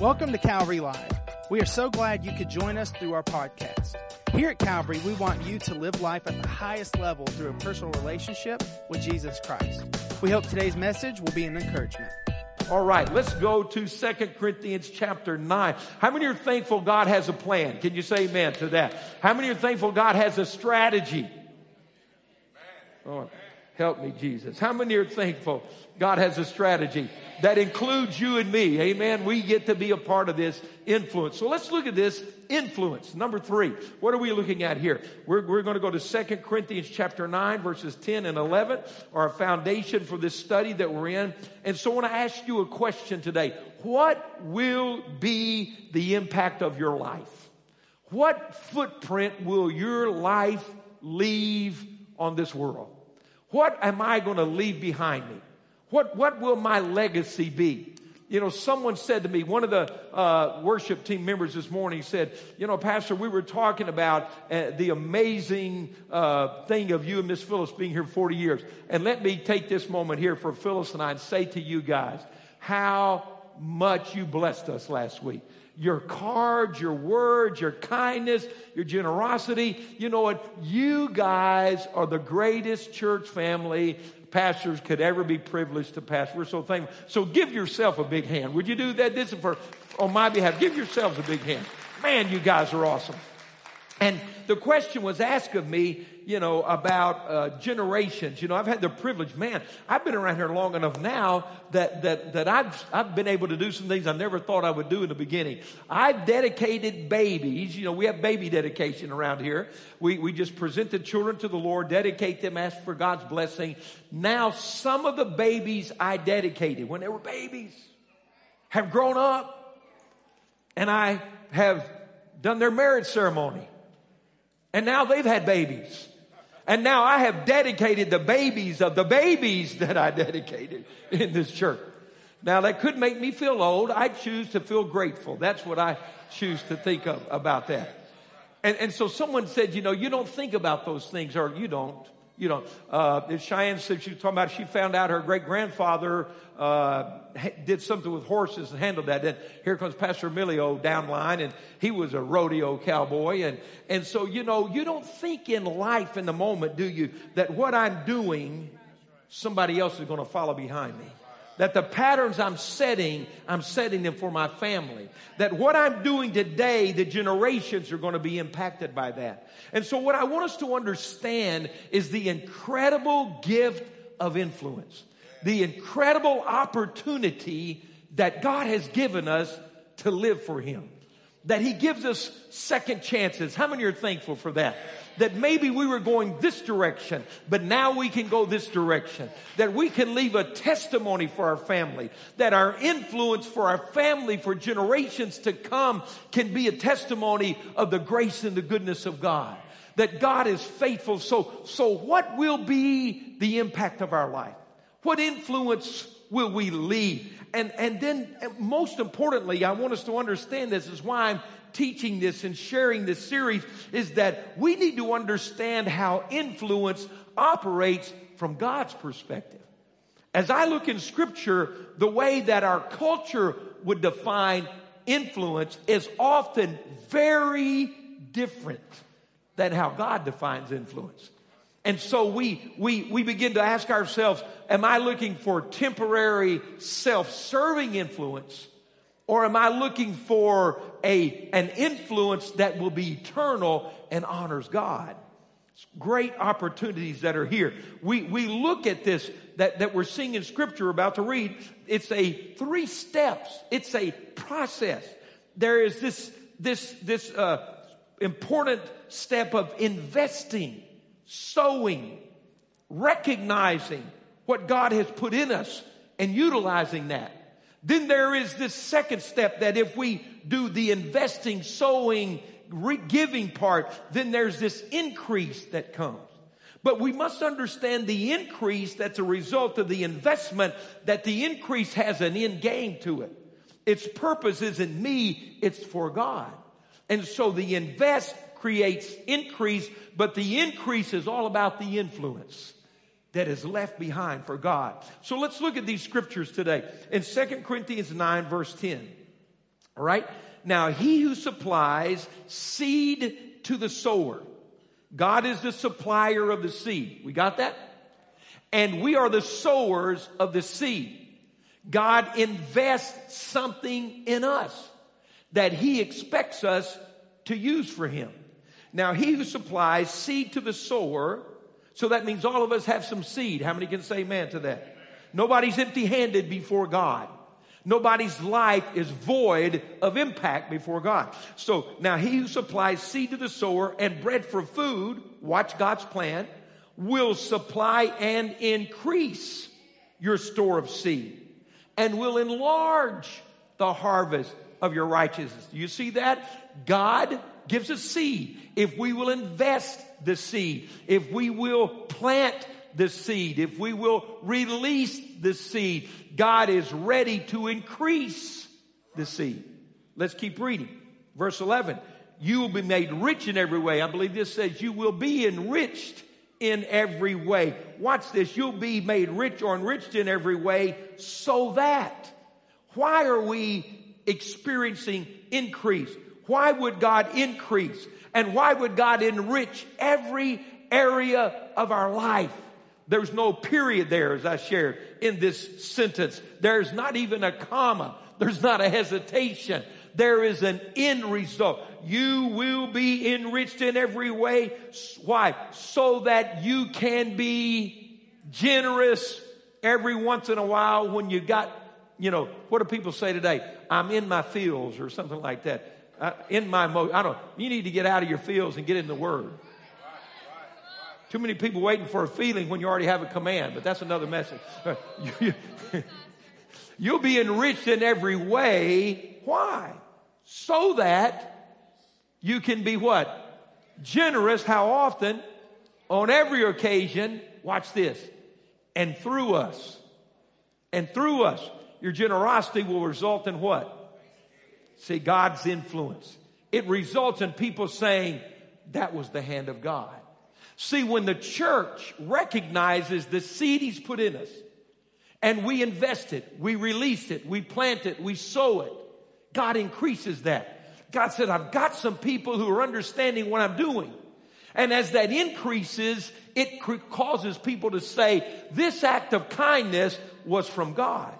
Welcome to Calvary Live. We are so glad you could join us through our podcast. Here at Calvary, we want you to live life at the highest level through a personal relationship with Jesus Christ. We hope today's message will be an encouragement. All right, let's go to Second Corinthians chapter 9. How many are thankful God has a plan? Can you say amen to that? How many are thankful God has a strategy? Oh, help me, Jesus. How many are thankful God has a strategy that includes you and me? Amen. We get to be a part of this influence. So let's look at this influence. Number three. What are we looking at here? We're, we're going to go to Second Corinthians chapter 9, verses 10 and 11, our foundation for this study that we're in. And so I want to ask you a question today. What will be the impact of your life? What footprint will your life leave on this world? What am I going to leave behind me? What, what will my legacy be? You know, someone said to me, one of the uh, worship team members this morning said, You know, Pastor, we were talking about uh, the amazing uh, thing of you and Miss Phyllis being here 40 years. And let me take this moment here for Phyllis and I and say to you guys how much you blessed us last week your cards, your words, your kindness, your generosity. You know what? You guys are the greatest church family pastors could ever be privileged to pastor. We're so thankful. So give yourself a big hand. Would you do that? This is for on my behalf. Give yourselves a big hand. Man, you guys are awesome. And the question was asked of me, you know, about uh, generations. You know, I've had the privilege, man, I've been around here long enough now that, that, that I've, I've been able to do some things I never thought I would do in the beginning. I've dedicated babies. You know, we have baby dedication around here. We, we just present the children to the Lord, dedicate them, ask for God's blessing. Now, some of the babies I dedicated when they were babies have grown up and I have done their marriage ceremony. And now they've had babies. And now I have dedicated the babies of the babies that I dedicated in this church. Now that could make me feel old. I choose to feel grateful. That's what I choose to think of about that. And, and so someone said, you know, you don't think about those things or you don't you know, uh, Cheyenne said she was talking about, she found out her great grandfather uh, did something with horses and handled that. Then here comes Pastor Emilio down line, and he was a rodeo cowboy, and and so you know, you don't think in life in the moment, do you, that what I'm doing, somebody else is going to follow behind me that the patterns I'm setting, I'm setting them for my family. That what I'm doing today, the generations are going to be impacted by that. And so what I want us to understand is the incredible gift of influence. The incredible opportunity that God has given us to live for Him. That He gives us second chances. How many are thankful for that? That maybe we were going this direction, but now we can go this direction. That we can leave a testimony for our family. That our influence for our family for generations to come can be a testimony of the grace and the goodness of God. That God is faithful. So, so what will be the impact of our life? What influence will we leave? And, and then most importantly, I want us to understand this is why I'm teaching this and sharing this series is that we need to understand how influence operates from God's perspective. As I look in scripture, the way that our culture would define influence is often very different than how God defines influence. And so we, we, we begin to ask ourselves, am I looking for temporary self-serving influence? Or am I looking for a, an influence that will be eternal and honors God? It's Great opportunities that are here. We, we look at this that, that we're seeing in scripture about to read. It's a three steps. It's a process. There is this, this, this, uh, important step of investing, sowing, recognizing what God has put in us and utilizing that. Then there is this second step that if we do the investing, sowing, giving part, then there's this increase that comes. But we must understand the increase that's a result of the investment, that the increase has an end game to it. Its purpose isn't me, it's for God. And so the invest creates increase, but the increase is all about the influence that is left behind for God. So let's look at these scriptures today. In 2 Corinthians 9 verse 10, All right? Now, he who supplies seed to the sower. God is the supplier of the seed. We got that? And we are the sowers of the seed. God invests something in us that he expects us to use for him. Now, he who supplies seed to the sower, so that means all of us have some seed. How many can say amen to that? Nobody's empty handed before God. Nobody's life is void of impact before God. So now he who supplies seed to the sower and bread for food, watch God's plan, will supply and increase your store of seed and will enlarge the harvest of your righteousness. Do you see that? God gives us seed. If we will invest the seed, if we will plant the seed, if we will release the seed, God is ready to increase the seed. Let's keep reading. Verse 11. You will be made rich in every way. I believe this says you will be enriched in every way. Watch this. You'll be made rich or enriched in every way so that. Why are we experiencing increase? Why would God increase? And why would God enrich every area of our life? There's no period there, as I shared in this sentence. There's not even a comma. There's not a hesitation. There is an end result. You will be enriched in every way. Why? So that you can be generous every once in a while when you got, you know, what do people say today? I'm in my fields or something like that. In my, mo- I don't, you need to get out of your fields and get in the Word. Too many people waiting for a feeling when you already have a command, but that's another message. You'll be enriched in every way. Why? So that you can be what? Generous. How often? On every occasion. Watch this. And through us. And through us. Your generosity will result in what? See, God's influence. It results in people saying, that was the hand of God. See, when the church recognizes the seed he's put in us, and we invest it, we release it, we plant it, we sow it, God increases that. God said, I've got some people who are understanding what I'm doing. And as that increases, it causes people to say, this act of kindness was from God.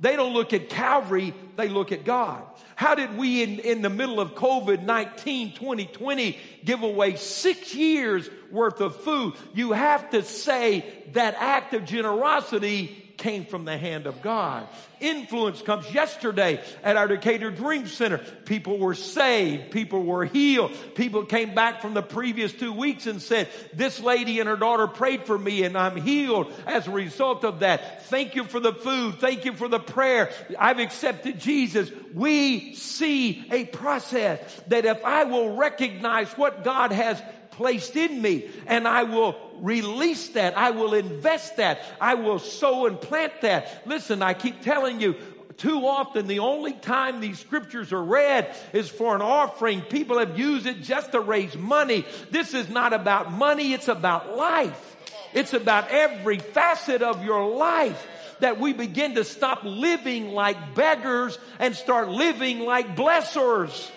They don't look at Calvary, they look at God. How did we in, in the middle of COVID-19 2020 give away six years worth of food? You have to say that act of generosity came from the hand of God. Influence comes yesterday at our Decatur Dream Center. People were saved. People were healed. People came back from the previous two weeks and said, this lady and her daughter prayed for me and I'm healed as a result of that. Thank you for the food. Thank you for the prayer. I've accepted Jesus. We see a process that if I will recognize what God has placed in me and I will release that. I will invest that. I will sow and plant that. Listen, I keep telling you, too often the only time these scriptures are read is for an offering. People have used it just to raise money. This is not about money. It's about life. It's about every facet of your life that we begin to stop living like beggars and start living like blessers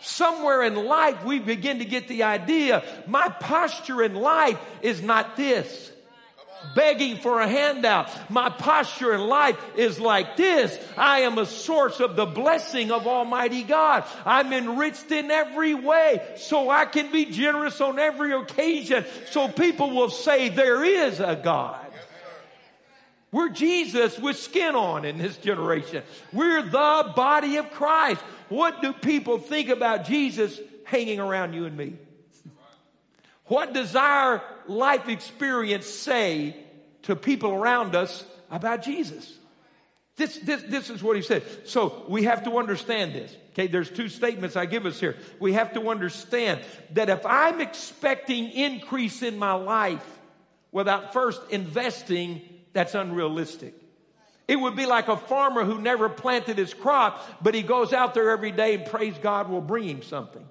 somewhere in life we begin to get the idea my posture in life is not this begging for a handout. My posture in life is like this. I am a source of the blessing of Almighty God. I'm enriched in every way so I can be generous on every occasion so people will say there is a God. We're Jesus with skin on in this generation. We're the body of Christ. What do people think about Jesus hanging around you and me? What does our life experience say to people around us about Jesus? This, this, this is what he said. So we have to understand this. Okay, there's two statements I give us here. We have to understand that if I'm expecting increase in my life without first investing, that's unrealistic. It would be like a farmer who never planted his crop, but he goes out there every day and prays God will bring him something.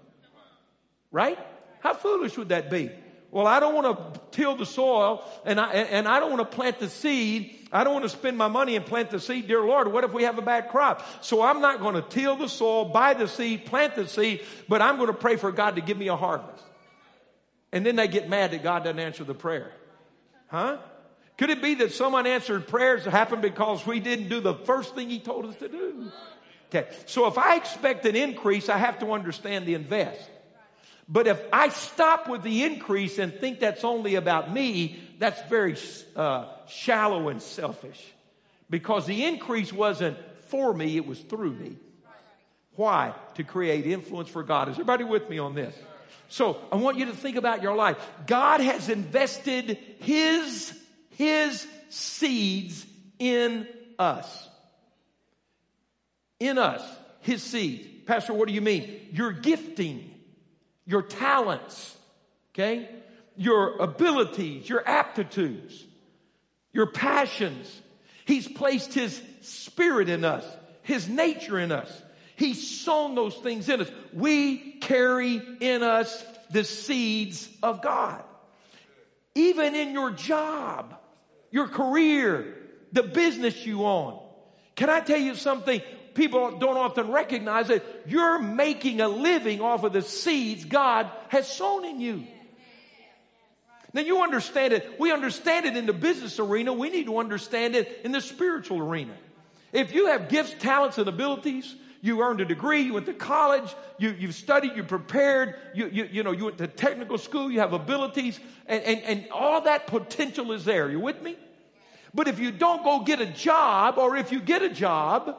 Right? How foolish would that be? Well, I don't want to till the soil and I, and I don't want to plant the seed. I don't want to spend my money and plant the seed. Dear Lord, what if we have a bad crop? So I'm not going to till the soil, buy the seed, plant the seed, but I'm going to pray for God to give me a harvest. And then they get mad that God doesn't answer the prayer. Huh? Could it be that some unanswered prayers happened because we didn't do the first thing He told us to do? Okay. So if I expect an increase, I have to understand the invest. But if I stop with the increase and think that's only about me, that's very uh, shallow and selfish. Because the increase wasn't for me, it was through me. Why? To create influence for God. Is everybody with me on this? So I want you to think about your life. God has invested His, His seeds in us. In us. His seed. Pastor, what do you mean? Your gifting, your talents, okay? Your abilities, your aptitudes, your passions. He's placed His spirit in us, His nature in us. He's sown those things in us. We carry in us the seeds of God. Even in your job, your career, the business you own. Can I tell you something? People don't often recognize that you're making a living off of the seeds God has sown in you. Now you understand it. We understand it in the business arena. We need to understand it in the spiritual arena. If you have gifts, talents, and abilities, you earned a degree, you went to college, you, you've studied, you prepared, you, you, you know, you went to technical school, you have abilities, and, and, and all that potential is there. You with me? But if you don't go get a job, or if you get a job,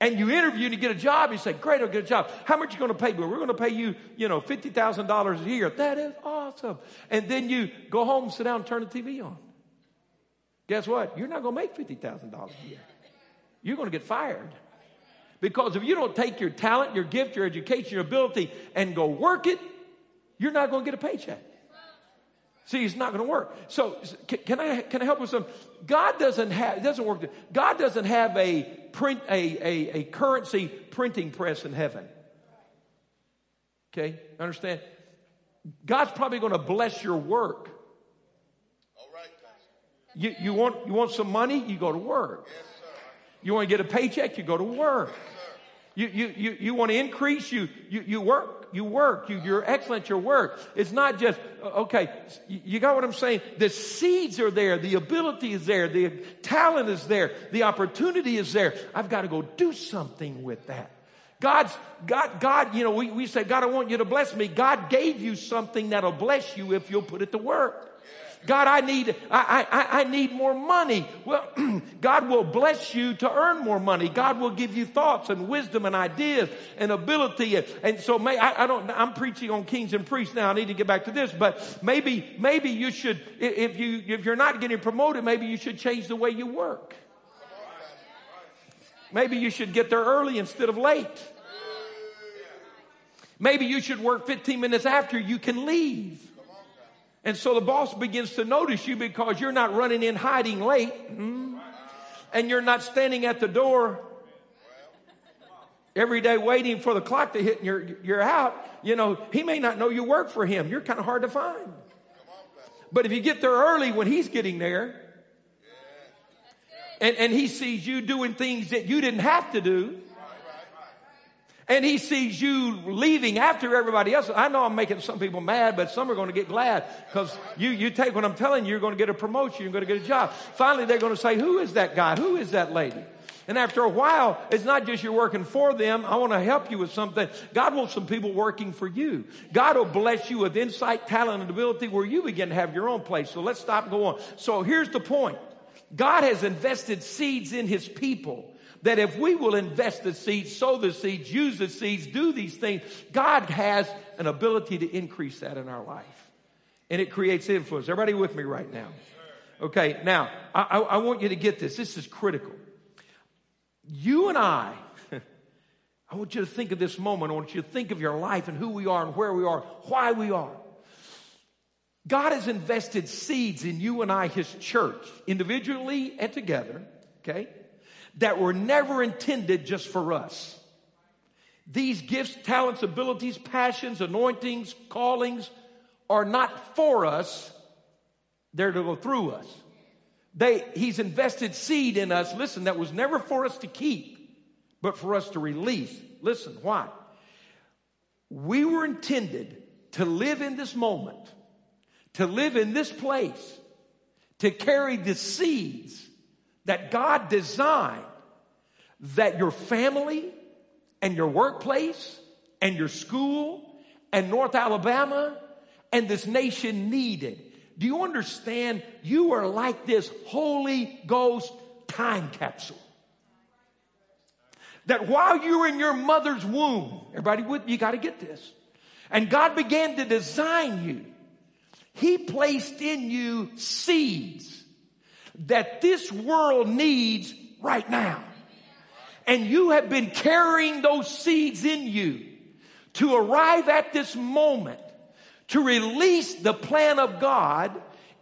and you interview and you get a job, you say, great, I'll get a job. How much are you going to pay me? We're going to pay you, you know, $50,000 a year. That is awesome. And then you go home, sit down, turn the TV on. Guess what? You're not going to make $50,000 a year. You're going to get fired. Because if you don't take your talent, your gift, your education, your ability, and go work it, you're not going to get a paycheck. See, it's not going to work. So, can I can I help with some? God doesn't have it doesn't work. God doesn't have a print a, a, a currency printing press in heaven. Okay, understand? God's probably going to bless your work. All right. You, you want you want some money? You go to work. Yes, you want to get a paycheck? You go to work. You, you, you, you want to increase? You, you, you work. You work. You, you're excellent your work. It's not just, okay, you got what I'm saying? The seeds are there. The ability is there. The talent is there. The opportunity is there. I've got to go do something with that. God's, God, God, you know, we, we say, God, I want you to bless me. God gave you something that'll bless you if you'll put it to work. God, I need, I, I, I need more money. Well, God will bless you to earn more money. God will give you thoughts and wisdom and ideas and ability. And so may, I, I don't, I'm preaching on kings and priests now. I need to get back to this, but maybe, maybe you should, if you, if you're not getting promoted, maybe you should change the way you work. Maybe you should get there early instead of late. Maybe you should work 15 minutes after you can leave. And so the boss begins to notice you because you're not running in hiding late. Mm-hmm. And you're not standing at the door every day waiting for the clock to hit and you're, you're out. You know, he may not know you work for him. You're kind of hard to find. But if you get there early when he's getting there, and, and he sees you doing things that you didn't have to do, and he sees you leaving after everybody else. I know I'm making some people mad, but some are going to get glad because you, you take what I'm telling you, you're going to get a promotion, you're going to get a job. Finally, they're going to say, who is that guy? Who is that lady? And after a while, it's not just you're working for them. I want to help you with something. God wants some people working for you. God will bless you with insight, talent, and ability where you begin to have your own place. So let's stop and go on. So here's the point. God has invested seeds in his people that if we will invest the seeds, sow the seeds, use the seeds, do these things, God has an ability to increase that in our life. And it creates influence. Everybody with me right now? Okay, now, I, I, want you to get this. This is critical. You and I, I want you to think of this moment. I want you to think of your life and who we are and where we are, why we are. God has invested seeds in you and I, His church, individually and together, okay? That were never intended just for us. These gifts, talents, abilities, passions, anointings, callings are not for us, they're to go through us. They, he's invested seed in us, listen, that was never for us to keep, but for us to release. Listen, why? We were intended to live in this moment, to live in this place, to carry the seeds that God designed that your family and your workplace and your school and North Alabama and this nation needed. Do you understand? You are like this Holy Ghost time capsule. That while you were in your mother's womb, everybody you got to get this. And God began to design you. He placed in you seeds that this world needs right now. And you have been carrying those seeds in you to arrive at this moment to release the plan of God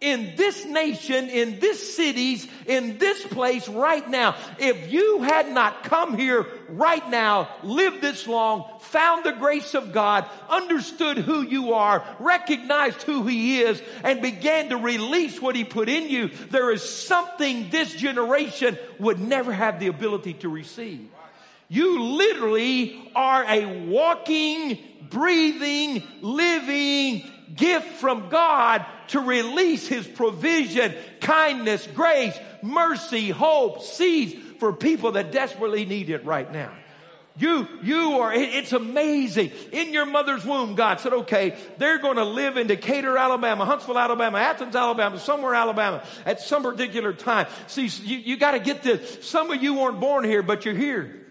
in this nation, in this cities, in this place right now. If you had not come here right now, lived this long, found the grace of God, understood who you are, recognized who He is, and began to release what He put in you, there is something this generation would never have the ability to receive. You literally are a walking, breathing, living gift from God to release His provision, kindness, grace, mercy, hope, seeds for people that desperately need it right now. You, you are, it's amazing. In your mother's womb, God said, okay, they're going to live in Decatur, Alabama, Huntsville, Alabama, Athens, Alabama, somewhere Alabama at some particular time. See, you, you got to get this. Some of you weren't born here, but you're here.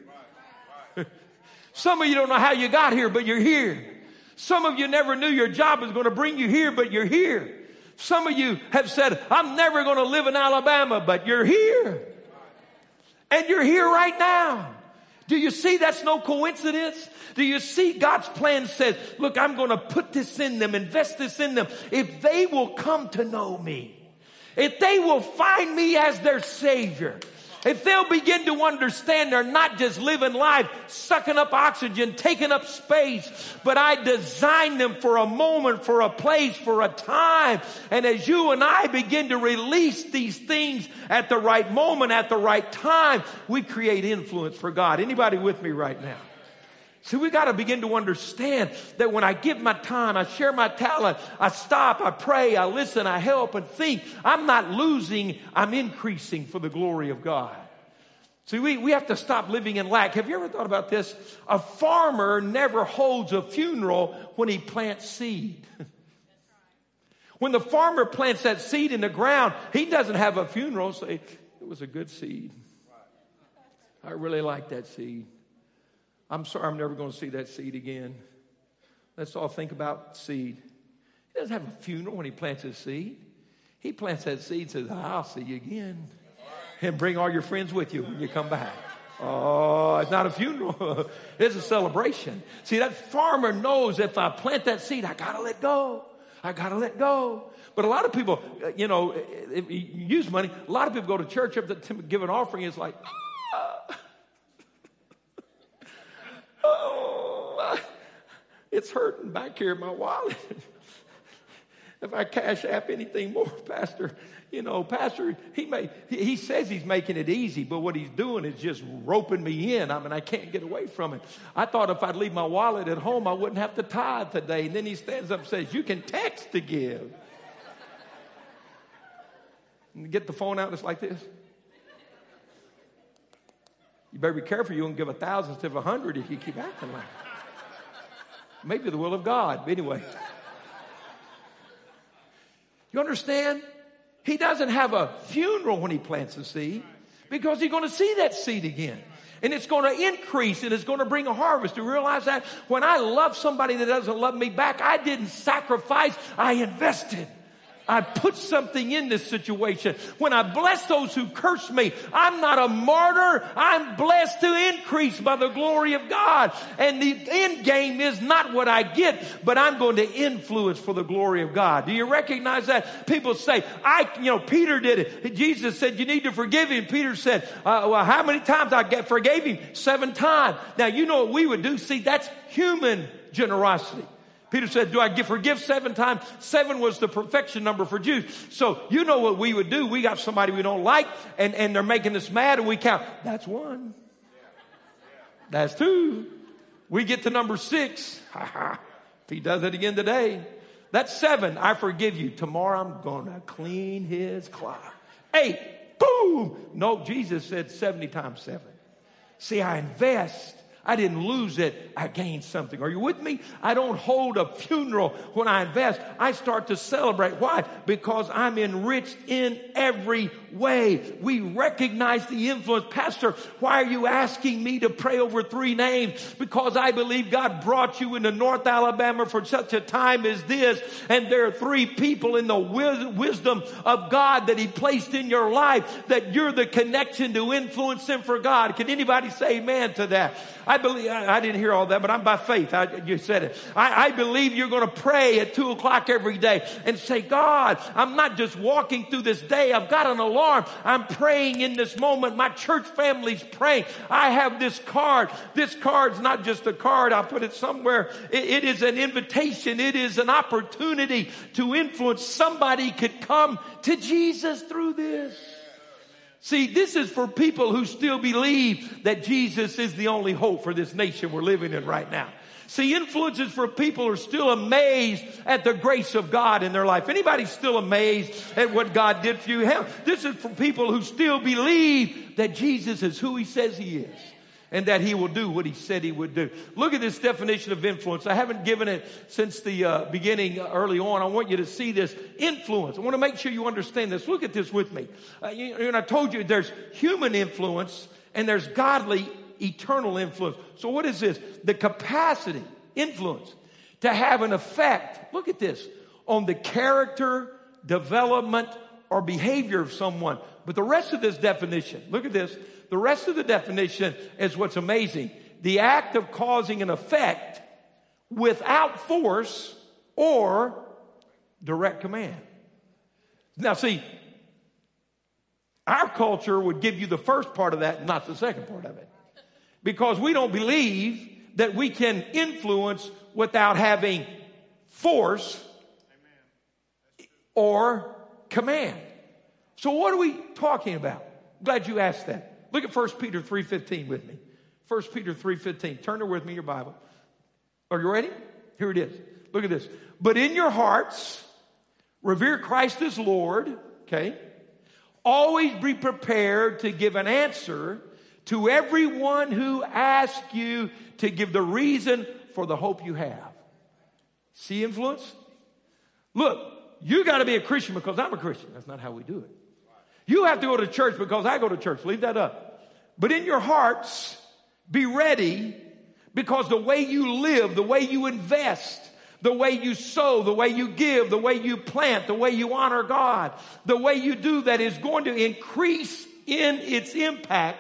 Some of you don't know how you got here, but you're here. Some of you never knew your job was going to bring you here, but you're here. Some of you have said, I'm never going to live in Alabama, but you're here. And you're here right now. Do you see that's no coincidence? Do you see God's plan says, look, I'm going to put this in them, invest this in them. If they will come to know me, if they will find me as their savior, if they'll begin to understand they're not just living life, sucking up oxygen, taking up space, but I designed them for a moment, for a place, for a time. And as you and I begin to release these things at the right moment, at the right time, we create influence for God. Anybody with me right now? See, we got to begin to understand that when I give my time, I share my talent, I stop, I pray, I listen, I help and think, I'm not losing, I'm increasing for the glory of God. See, we, we have to stop living in lack. Have you ever thought about this? A farmer never holds a funeral when he plants seed. when the farmer plants that seed in the ground, he doesn't have a funeral say, it was a good seed. I really like that seed. I'm sorry, I'm never going to see that seed again. Let's all think about seed. He doesn't have a funeral when he plants his seed. He plants that seed and says, I'll see you again. And bring all your friends with you when you come back. Oh, it's not a funeral. it's a celebration. See, that farmer knows if I plant that seed, I gotta let go. I gotta let go. But a lot of people, you know, if you use money, a lot of people go to church if to give an offering. It's like, ah. oh, it's hurting back here in my wallet. if I cash app anything more, Pastor, you know, Pastor, he may, he says he's making it easy, but what he's doing is just roping me in. I mean, I can't get away from it. I thought if I'd leave my wallet at home, I wouldn't have to tithe today. And then he stands up and says, you can text to give. And get the phone out it's like this. You better be careful. You won't give a thousand instead of a hundred if you keep acting like it. Maybe the will of God. Anyway. You understand? He doesn't have a funeral when he plants a seed because he's going to see that seed again. And it's going to increase and it's going to bring a harvest. You realize that when I love somebody that doesn't love me back, I didn't sacrifice, I invested. I put something in this situation. When I bless those who curse me, I'm not a martyr. I'm blessed to increase by the glory of God. And the end game is not what I get, but I'm going to influence for the glory of God. Do you recognize that? People say, I, you know, Peter did it. Jesus said, you need to forgive him. Peter said, uh, well, how many times I forgave him? Seven times. Now, you know what we would do? See, that's human generosity. Peter said, do I give, forgive seven times? Seven was the perfection number for Jews. So you know what we would do. We got somebody we don't like and, and they're making us mad and we count. That's one. That's two. We get to number six. if he does it again today. That's seven. I forgive you. Tomorrow I'm going to clean his clock. Eight. Boom. No, Jesus said 70 times seven. See, I invest I didn't lose it. I gained something. Are you with me? I don't hold a funeral when I invest. I start to celebrate. Why? Because I'm enriched in every way. We recognize the influence. Pastor, why are you asking me to pray over three names? Because I believe God brought you into North Alabama for such a time as this. And there are three people in the wisdom of God that He placed in your life that you're the connection to influence them for God. Can anybody say amen to that? I believe, I, I, didn't hear all that, but I'm by faith. I, you said it. I, I believe you're going to pray at two o'clock every day and say, God, I'm not just walking through this day. I've got an alarm. I'm praying in this moment. My church family's praying. I have this card. This card's not just a card. I'll put it somewhere. it, it is an invitation. It is an opportunity to influence. Somebody could come to Jesus through this. See, this is for people who still believe that Jesus is the only hope for this nation we're living in right now. See, influence is for people are still amazed at the grace of God in their life. Anybody still amazed at what God did for you? Hell, this is for people who still believe that Jesus is who he says he is and that he will do what he said he would do. Look at this definition of influence. I haven't given it since the uh, beginning uh, early on. I want you to see this influence. I want to make sure you understand this. Look at this with me. Uh, you, and I told you there's human influence and there's godly eternal influence. So what is this? The capacity, influence, to have an effect. Look at this on the character, development, or behavior of someone. But the rest of this definition, look at this the rest of the definition is what's amazing. The act of causing an effect without force or direct command. Now see, our culture would give you the first part of that, not the second part of it. Because we don't believe that we can influence without having force or command. So what are we talking about? Glad you asked that. Look at 1 Peter 3.15 with me. 1 Peter 3.15. Turn there with me, your Bible. Are you ready? Here it is. Look at this. But in your hearts, revere Christ as Lord, okay? Always be prepared to give an answer to everyone who asks you to give the reason for the hope you have. See influence? Look, you got to be a Christian because I'm a Christian. That's not how we do it. You have to go to church because I go to church. Leave that up. But in your hearts, be ready because the way you live, the way you invest, the way you sow, the way you give, the way you plant, the way you honor God, the way you do that is going to increase in its impact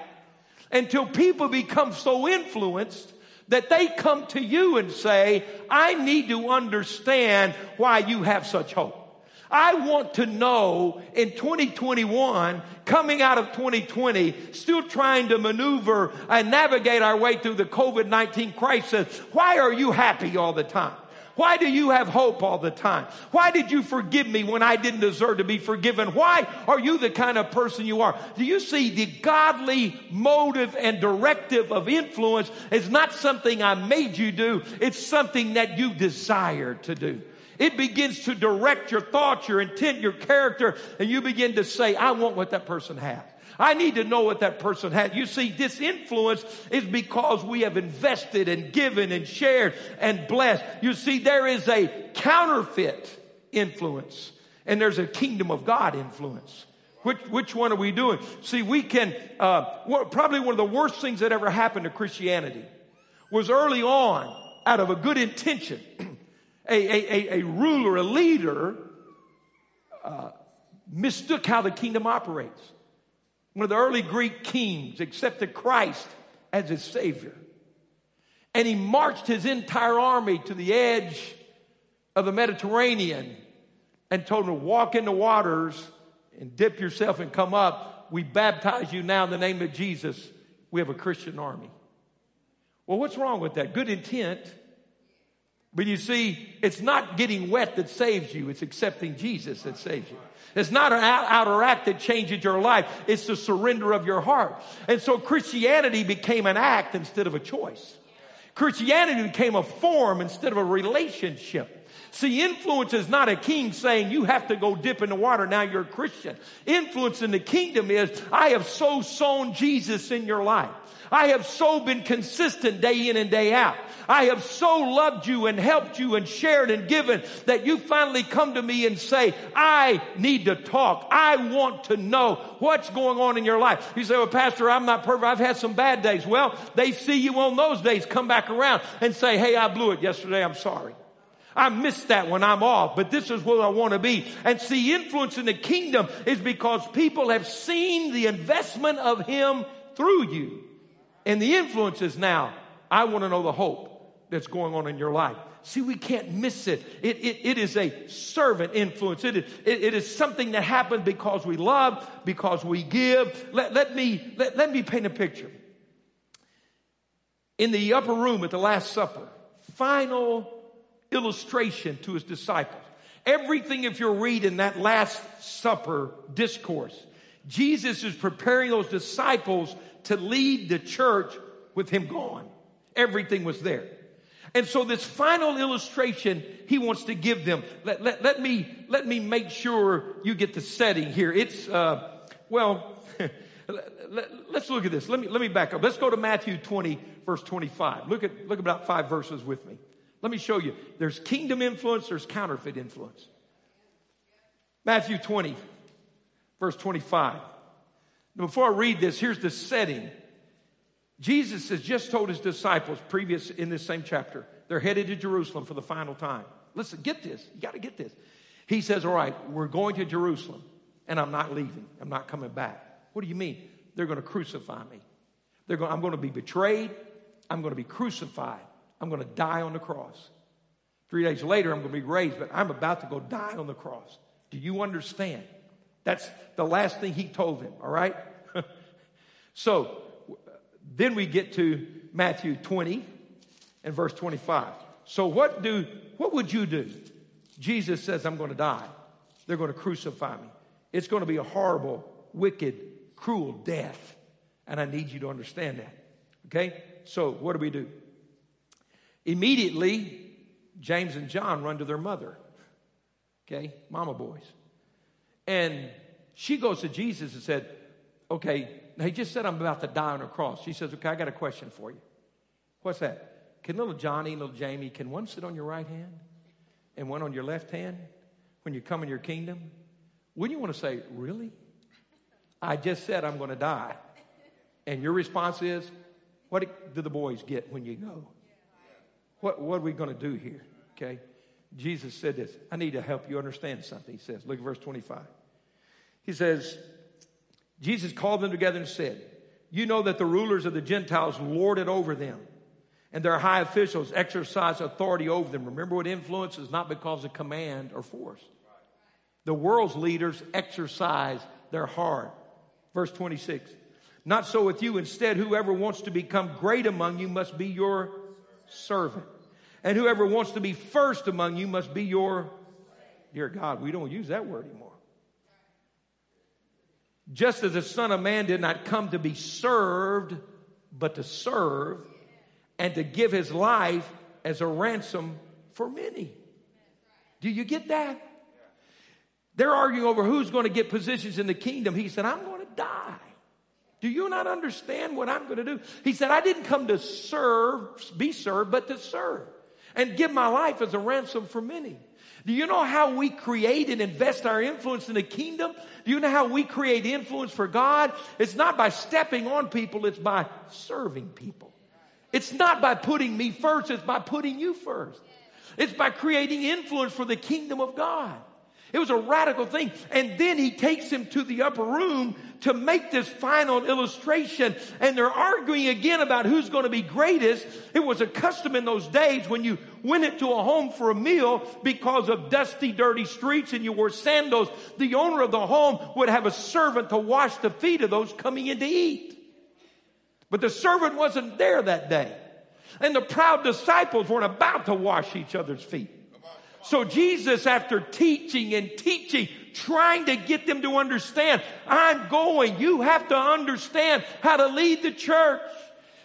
until people become so influenced that they come to you and say, I need to understand why you have such hope. I want to know in 2021, coming out of 2020, still trying to maneuver and navigate our way through the COVID-19 crisis. Why are you happy all the time? Why do you have hope all the time? Why did you forgive me when I didn't deserve to be forgiven? Why are you the kind of person you are? Do you see the godly motive and directive of influence is not something I made you do. It's something that you desire to do. It begins to direct your thoughts, your intent, your character, and you begin to say, I want what that person has. I need to know what that person had. You see, this influence is because we have invested and given and shared and blessed. You see, there is a counterfeit influence and there's a kingdom of God influence. Which, which one are we doing? See, we can, uh, probably one of the worst things that ever happened to Christianity was early on, out of a good intention, a, a, a, ruler, a leader, uh, mistook how the kingdom operates. One of the early Greek kings accepted Christ as his savior. And he marched his entire army to the edge of the Mediterranean and told them to walk in the waters and dip yourself and come up. We baptize you now in the name of Jesus. We have a Christian army. Well, what's wrong with that? Good intent But you see, it's not getting wet that saves you. It's accepting Jesus that saves you. It's not an outer act that changes your life. It's the surrender of your heart. And so Christianity became an act instead of a choice. Christianity became a form instead of a relationship. See, influence is not a king saying you have to go dip in the water. Now you're a Christian. Influence in the kingdom is I have so sown Jesus in your life. I have so been consistent day in and day out. I have so loved you and helped you and shared and given that you finally come to me and say, I need to talk. I want to know what's going on in your life. You say, well, pastor, I'm not perfect. I've had some bad days. Well, they see you on those days, come back around and say, hey, I blew it yesterday. I'm sorry. I missed that when I'm off, but this is where I want to be. And see, influence in the kingdom is because people have seen the investment of Him through you. And the influence is now, I want to know the hope that's going on in your life. See, we can't miss it. It, it, it is a servant influence. It is, it, it is something that happens because we love, because we give. Let, let, me, let, let me paint a picture. In the upper room at the Last Supper, final illustration to his disciples. Everything, if you read in that Last Supper discourse, Jesus is preparing those disciples to lead the church with him gone. Everything was there. And so this final illustration he wants to give them. Let, let, let me, let me make sure you get the setting here. It's, uh, well, let, us look at this. Let me, let me back up. Let's go to Matthew 20, verse 25. Look at, look about five verses with me. Let me show you. There's kingdom influence, there's counterfeit influence. Matthew 20, verse 25. Before I read this, here's the setting. Jesus has just told his disciples, previous in this same chapter, they're headed to Jerusalem for the final time. Listen, get this. You got to get this. He says, All right, we're going to Jerusalem, and I'm not leaving. I'm not coming back. What do you mean? They're going to crucify me. They're going, I'm going to be betrayed. I'm going to be crucified. I'm going to die on the cross. Three days later, I'm going to be raised, but I'm about to go die on the cross. Do you understand? That's the last thing he told them, all right? so then we get to Matthew 20 and verse 25. So what do what would you do? Jesus says, I'm going to die. They're going to crucify me. It's going to be a horrible, wicked, cruel death. And I need you to understand that. Okay? So what do we do? Immediately, James and John run to their mother. Okay, mama boys. And she goes to Jesus and said, Okay, he just said I'm about to die on a cross. She says, Okay, I got a question for you. What's that? Can little Johnny, little Jamie, can one sit on your right hand and one on your left hand when you come in your kingdom? Wouldn't you want to say, Really? I just said I'm going to die. And your response is, What do the boys get when you go? What, what are we going to do here? Okay. Jesus said this. I need to help you understand something. He says, look at verse 25. He says, Jesus called them together and said, You know that the rulers of the Gentiles lord it over them, and their high officials exercise authority over them. Remember what influence is not because of command or force. The world's leaders exercise their heart. Verse 26. Not so with you. Instead, whoever wants to become great among you must be your servant. And whoever wants to be first among you must be your, dear God, we don't use that word anymore. Just as the Son of Man did not come to be served, but to serve and to give his life as a ransom for many. Do you get that? They're arguing over who's going to get positions in the kingdom. He said, I'm going to die. Do you not understand what I'm going to do? He said, I didn't come to serve, be served, but to serve and give my life as a ransom for many. Do you know how we create and invest our influence in the kingdom? Do you know how we create influence for God? It's not by stepping on people, it's by serving people. It's not by putting me first, it's by putting you first. It's by creating influence for the kingdom of God. It was a radical thing. And then he takes him to the upper room to make this final illustration. And they're arguing again about who's going to be greatest. It was a custom in those days when you went into a home for a meal because of dusty, dirty streets and you wore sandals. The owner of the home would have a servant to wash the feet of those coming in to eat. But the servant wasn't there that day. And the proud disciples weren't about to wash each other's feet. So Jesus, after teaching and teaching, trying to get them to understand, I'm going. You have to understand how to lead the church.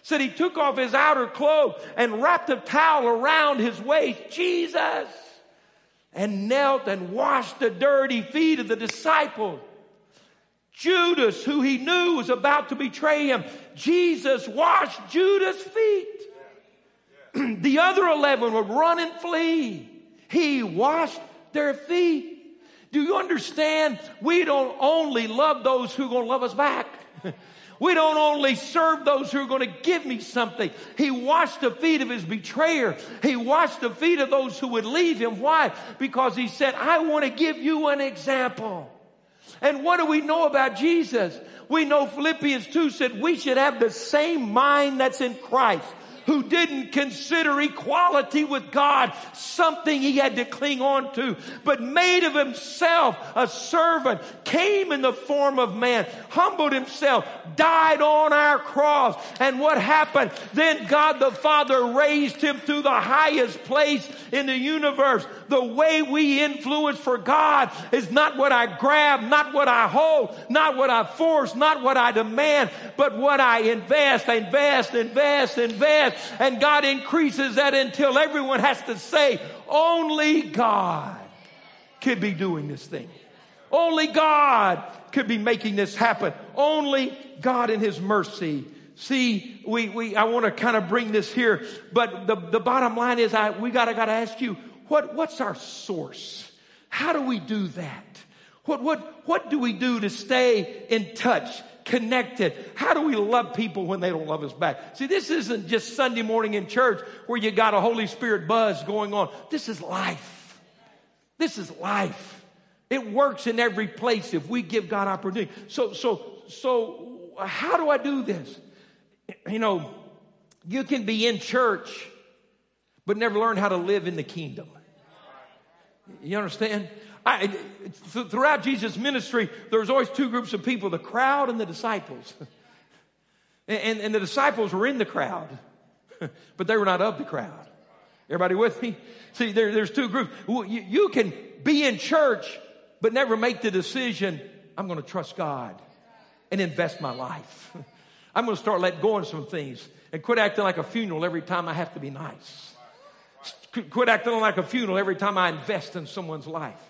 Said he took off his outer clothes and wrapped a towel around his waist. Jesus. And knelt and washed the dirty feet of the disciples. Judas, who he knew was about to betray him, Jesus washed Judas' feet. the other 11 would run and flee. He washed their feet. Do you understand? We don't only love those who are going to love us back. We don't only serve those who are going to give me something. He washed the feet of his betrayer. He washed the feet of those who would leave him. Why? Because he said, I want to give you an example. And what do we know about Jesus? We know Philippians 2 said we should have the same mind that's in Christ who didn't consider equality with God something he had to cling on to, but made of himself a servant, came in the form of man, humbled himself, died on our cross. And what happened? Then God the Father raised him to the highest place in the universe. The way we influence for God is not what I grab, not what I hold, not what I force, not what I demand, but what I invest, invest, invest, invest. And God increases that until everyone has to say, only God could be doing this thing. Only God could be making this happen. Only God in His mercy. See, we, we, I want to kind of bring this here, but the, the bottom line is I, we gotta, gotta ask you, what, what's our source? How do we do that? What, what, what do we do to stay in touch, connected? How do we love people when they don't love us back? See, this isn't just Sunday morning in church where you got a Holy Spirit buzz going on. This is life. This is life. It works in every place if we give God opportunity. So, so, so how do I do this? You know, you can be in church, but never learn how to live in the kingdom. You understand? I, throughout Jesus' ministry, there was always two groups of people the crowd and the disciples. And, and the disciples were in the crowd, but they were not of the crowd. Everybody with me? See, there, there's two groups. You, you can be in church, but never make the decision, I'm going to trust God and invest my life. I'm going to start letting go of some things and quit acting like a funeral every time I have to be nice. Quit acting like a funeral every time I invest in someone's life.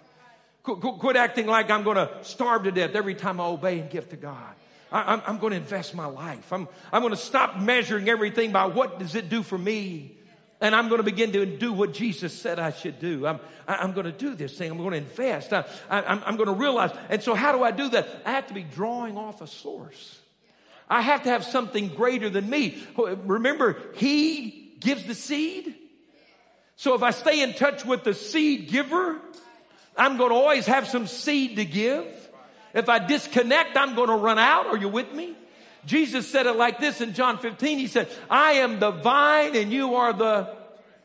Quit, acting like I'm going to starve to death every time I obey and give to God. I, am going to invest my life. I'm, I'm going to stop measuring everything by what does it do for me. And I'm going to begin to do what Jesus said I should do. I'm, I'm going to do this thing. I'm going to invest. I, I, I'm going to realize. And so how do I do that? I have to be drawing off a source. I have to have something greater than me. Remember, He gives the seed. So if I stay in touch with the seed giver, I'm going to always have some seed to give. If I disconnect, I'm going to run out. Are you with me? Jesus said it like this in John 15. He said, I am the vine and you are the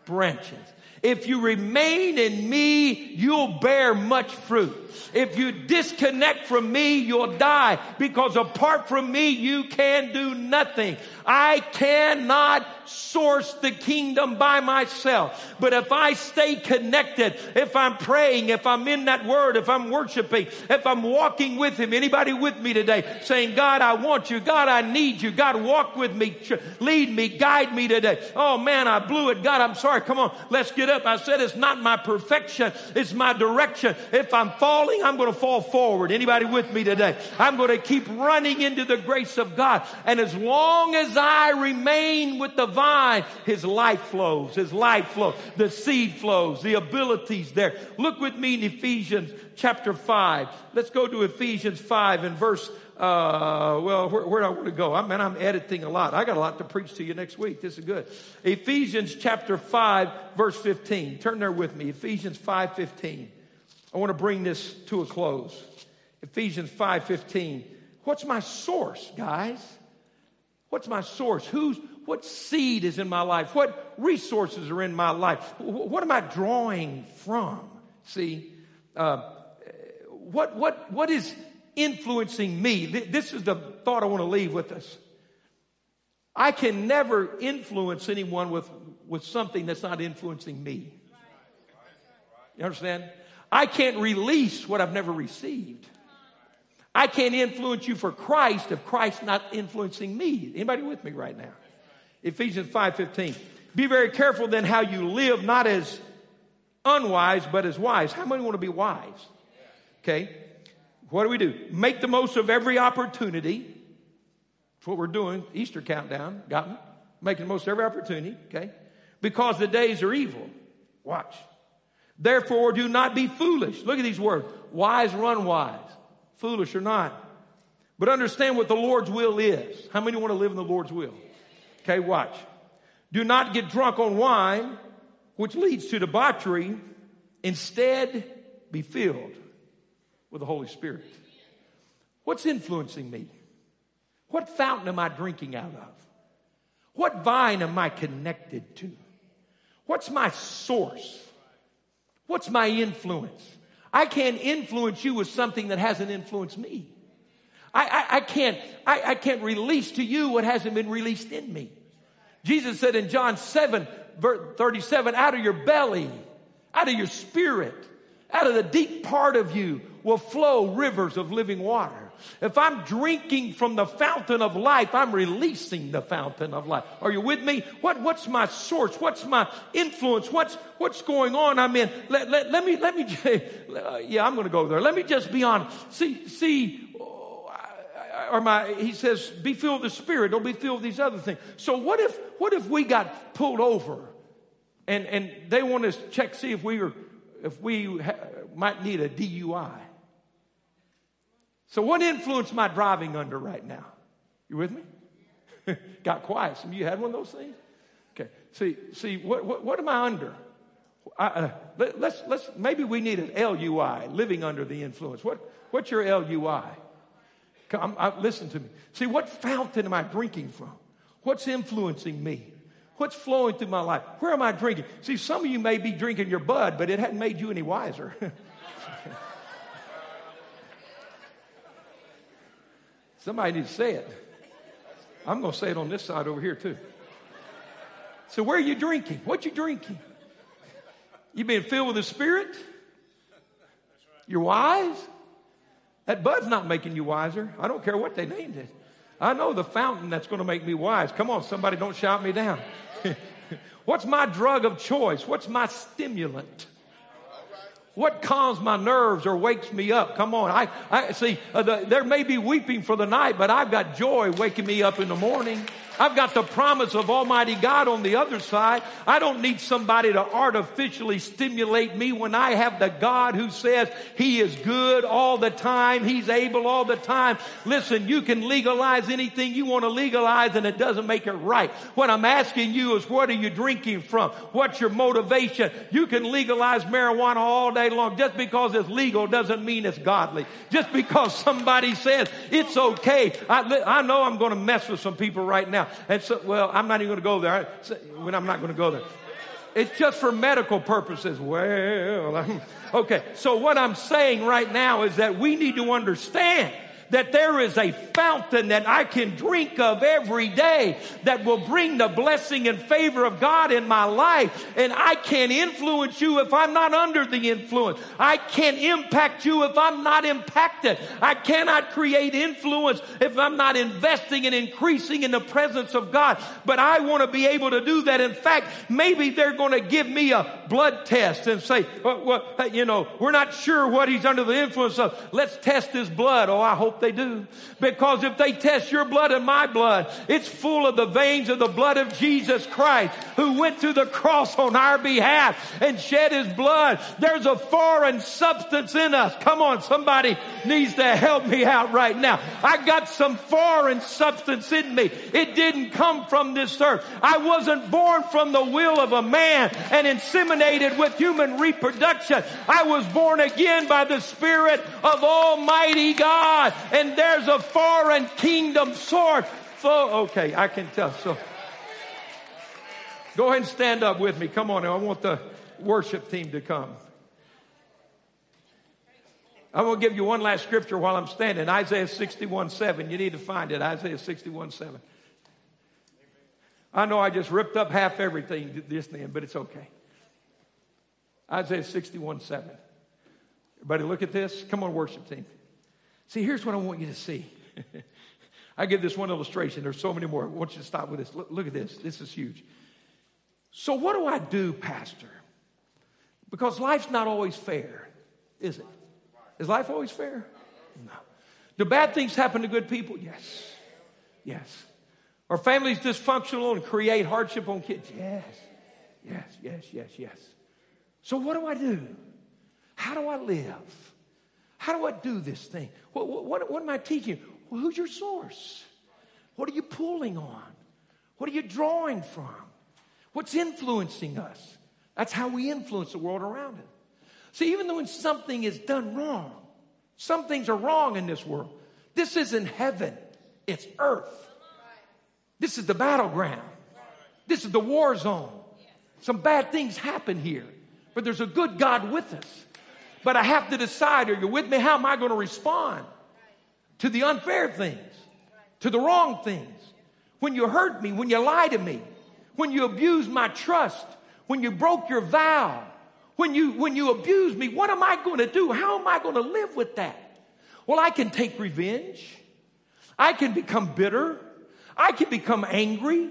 branches. If you remain in me, you'll bear much fruit. If you disconnect from me, you'll die because apart from me, you can do nothing. I cannot source the kingdom by myself. But if I stay connected, if I'm praying, if I'm in that word, if I'm worshiping, if I'm walking with him, anybody with me today saying, God, I want you. God, I need you. God, walk with me. Lead me, guide me today. Oh man, I blew it. God, I'm sorry. Come on. Let's get up. I said it's not my perfection. It's my direction. If I'm falling, I'm going to fall forward. Anybody with me today? I'm going to keep running into the grace of God. And as long as I remain with the vine, his life flows, his life flows, the seed flows, the abilities there. Look with me in Ephesians chapter 5. Let's go to Ephesians 5 and verse uh, well, where, where do I want to go? I mean, I'm editing a lot. I got a lot to preach to you next week. This is good. Ephesians chapter 5, verse 15. Turn there with me. Ephesians 5, 15. I want to bring this to a close. Ephesians 5:15. What's my source, guys? What's my source? Who's, what seed is in my life? What resources are in my life? What am I drawing from? See, uh, what, what, what is influencing me? This is the thought I want to leave with us. I can never influence anyone with, with something that's not influencing me. You understand? I can't release what I've never received. I can't influence you for Christ if Christ's not influencing me. Anybody with me right now? Ephesians 5:15. Be very careful then how you live, not as unwise, but as wise. How many want to be wise? Okay. What do we do? Make the most of every opportunity. That's what we're doing. Easter countdown. Got me? Making the most of every opportunity. Okay. Because the days are evil. Watch. Therefore, do not be foolish. Look at these words. Wise run wise. Foolish or not. But understand what the Lord's will is. How many want to live in the Lord's will? Okay, watch. Do not get drunk on wine, which leads to debauchery. Instead, be filled with the Holy Spirit. What's influencing me? What fountain am I drinking out of? What vine am I connected to? What's my source? What's my influence? I can't influence you with something that hasn't influenced me. I, I, I can't, I, I can't release to you what hasn't been released in me. Jesus said in John 7, 37, out of your belly, out of your spirit, out of the deep part of you will flow rivers of living water. If I'm drinking from the fountain of life, I'm releasing the fountain of life. Are you with me? What, what's my source? What's my influence? What's, what's going on? I mean, let, let, let me, let me, yeah, I'm going to go there. Let me just be honest. See, see, uh, or my, he says, be filled with the Spirit. Don't be filled with these other things. So what if, what if we got pulled over and, and they want to check, see if we are, if we ha- might need a DUI? So what influence am I driving under right now? You with me? got quiet. Some of you had one of those things? Okay. See, see, what, what, what am I under? I, uh, let, let's, let's, maybe we need an LUI, living under the influence. What, what's your LUI? Come, I, listen to me. See, what fountain am I drinking from? What's influencing me? What's flowing through my life? Where am I drinking? See, some of you may be drinking your bud, but it hadn't made you any wiser. Somebody needs to say it. I'm going to say it on this side over here too. So where are you drinking? What you drinking? You being filled with the Spirit? You're wise? That bud's not making you wiser. I don't care what they named it. I know the fountain that's going to make me wise. Come on, somebody, don't shout me down. What's my drug of choice? What's my stimulant? What calms my nerves or wakes me up? Come on. I, I see, uh, the, there may be weeping for the night, but I've got joy waking me up in the morning. I've got the promise of Almighty God on the other side. I don't need somebody to artificially stimulate me when I have the God who says He is good all the time. He's able all the time. Listen, you can legalize anything you want to legalize and it doesn't make it right. What I'm asking you is what are you drinking from? What's your motivation? You can legalize marijuana all day long. Just because it's legal doesn't mean it's godly. Just because somebody says it's okay. I, I know I'm going to mess with some people right now. And so, well, I'm not even going to go there. When I'm not going to go there. It's just for medical purposes. Well, I'm, okay. So what I'm saying right now is that we need to understand that there is a fountain that I can drink of every day that will bring the blessing and favor of God in my life. And I can't influence you if I'm not under the influence. I can't impact you if I'm not impacted. I cannot create influence if I'm not investing and increasing in the presence of God. But I want to be able to do that. In fact, maybe they're going to give me a blood test and say, well, well, you know, we're not sure what he's under the influence of. Let's test his blood. Oh, I hope hope they do. Because if they test your blood and my blood, it's full of the veins of the blood of Jesus Christ who went to the cross on our behalf and shed his blood. There's a foreign substance in us. Come on, somebody needs to help me out right now. I got some foreign substance in me. It didn't come from this earth. I wasn't born from the will of a man and inseminated with human reproduction. I was born again by the Spirit of Almighty God and there's a foreign kingdom sword. So, okay, I can tell. So, go ahead and stand up with me. Come on, I want the worship team to come. I'm to give you one last scripture while I'm standing. Isaiah 61 7. You need to find it. Isaiah 61 7. I know I just ripped up half everything this then, but it's okay. Isaiah 61 7. Everybody, look at this. Come on, worship team. See, here's what I want you to see. I give this one illustration. There's so many more. I want you to stop with this. Look, look at this. This is huge. So, what do I do, Pastor? Because life's not always fair, is it? Is life always fair? No. Do bad things happen to good people? Yes. Yes. Are families dysfunctional and create hardship on kids? Yes. Yes, yes, yes, yes. So, what do I do? How do I live? How do I do this thing? What, what, what am I teaching? Well, who's your source? What are you pulling on? What are you drawing from? What's influencing us? That's how we influence the world around us. See, even though when something is done wrong, some things are wrong in this world. This isn't heaven, it's earth. This is the battleground. This is the war zone. Some bad things happen here, but there's a good God with us. But I have to decide, are you with me? How am I going to respond to the unfair things, to the wrong things? When you hurt me, when you lie to me, when you abuse my trust, when you broke your vow, when you, when you abuse me, what am I going to do? How am I going to live with that? Well, I can take revenge. I can become bitter. I can become angry.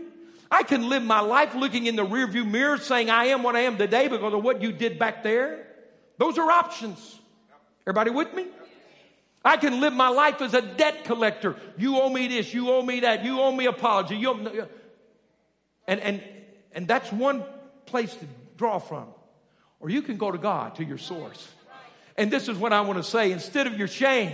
I can live my life looking in the rearview mirror saying I am what I am today because of what you did back there. Those are options. Everybody with me? I can live my life as a debt collector. You owe me this, you owe me that, you owe me apology. You me, and, and, and that's one place to draw from. Or you can go to God, to your source. And this is what I want to say. Instead of your shame,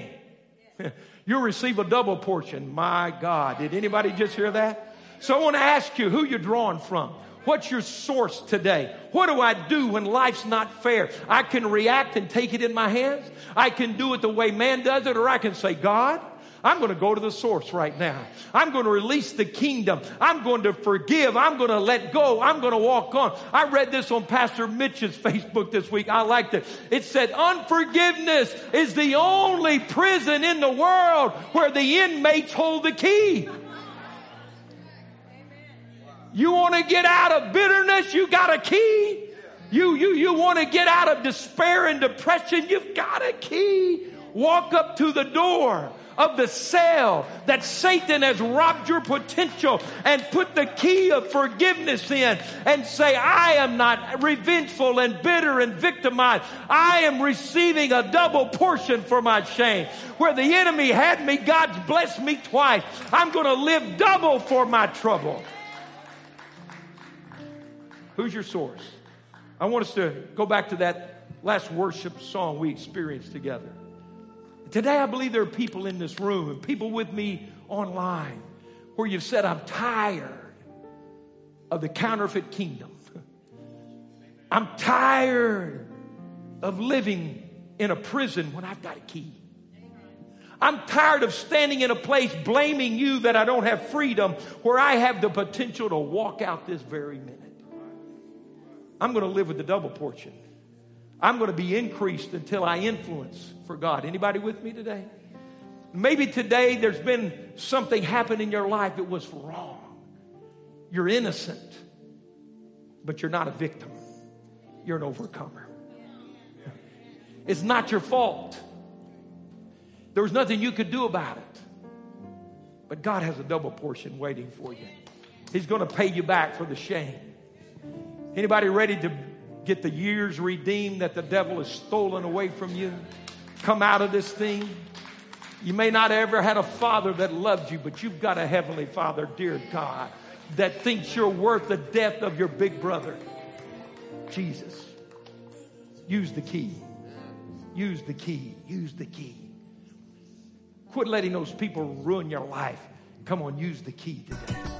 you'll receive a double portion. My God. Did anybody just hear that? So I want to ask you who you're drawing from. What's your source today? What do I do when life's not fair? I can react and take it in my hands. I can do it the way man does it, or I can say, God, I'm going to go to the source right now. I'm going to release the kingdom. I'm going to forgive. I'm going to let go. I'm going to walk on. I read this on Pastor Mitch's Facebook this week. I liked it. It said, unforgiveness is the only prison in the world where the inmates hold the key. You want to get out of bitterness? You got a key. You, you, you want to get out of despair and depression? You've got a key. Walk up to the door of the cell that Satan has robbed your potential and put the key of forgiveness in and say, I am not revengeful and bitter and victimized. I am receiving a double portion for my shame. Where the enemy had me, God's blessed me twice. I'm going to live double for my trouble. Who's your source? I want us to go back to that last worship song we experienced together. Today, I believe there are people in this room and people with me online where you've said, I'm tired of the counterfeit kingdom. I'm tired of living in a prison when I've got a key. I'm tired of standing in a place blaming you that I don't have freedom where I have the potential to walk out this very minute. I'm going to live with the double portion. I'm going to be increased until I influence for God. Anybody with me today? Maybe today there's been something happen in your life that was wrong. You're innocent, but you're not a victim. You're an overcomer. It's not your fault. There was nothing you could do about it. But God has a double portion waiting for you. He's going to pay you back for the shame. Anybody ready to get the years redeemed that the devil has stolen away from you? Come out of this thing. You may not ever had a father that loved you, but you've got a heavenly father, dear God, that thinks you're worth the death of your big brother. Jesus. Use the key. Use the key. Use the key. Quit letting those people ruin your life. Come on, use the key today.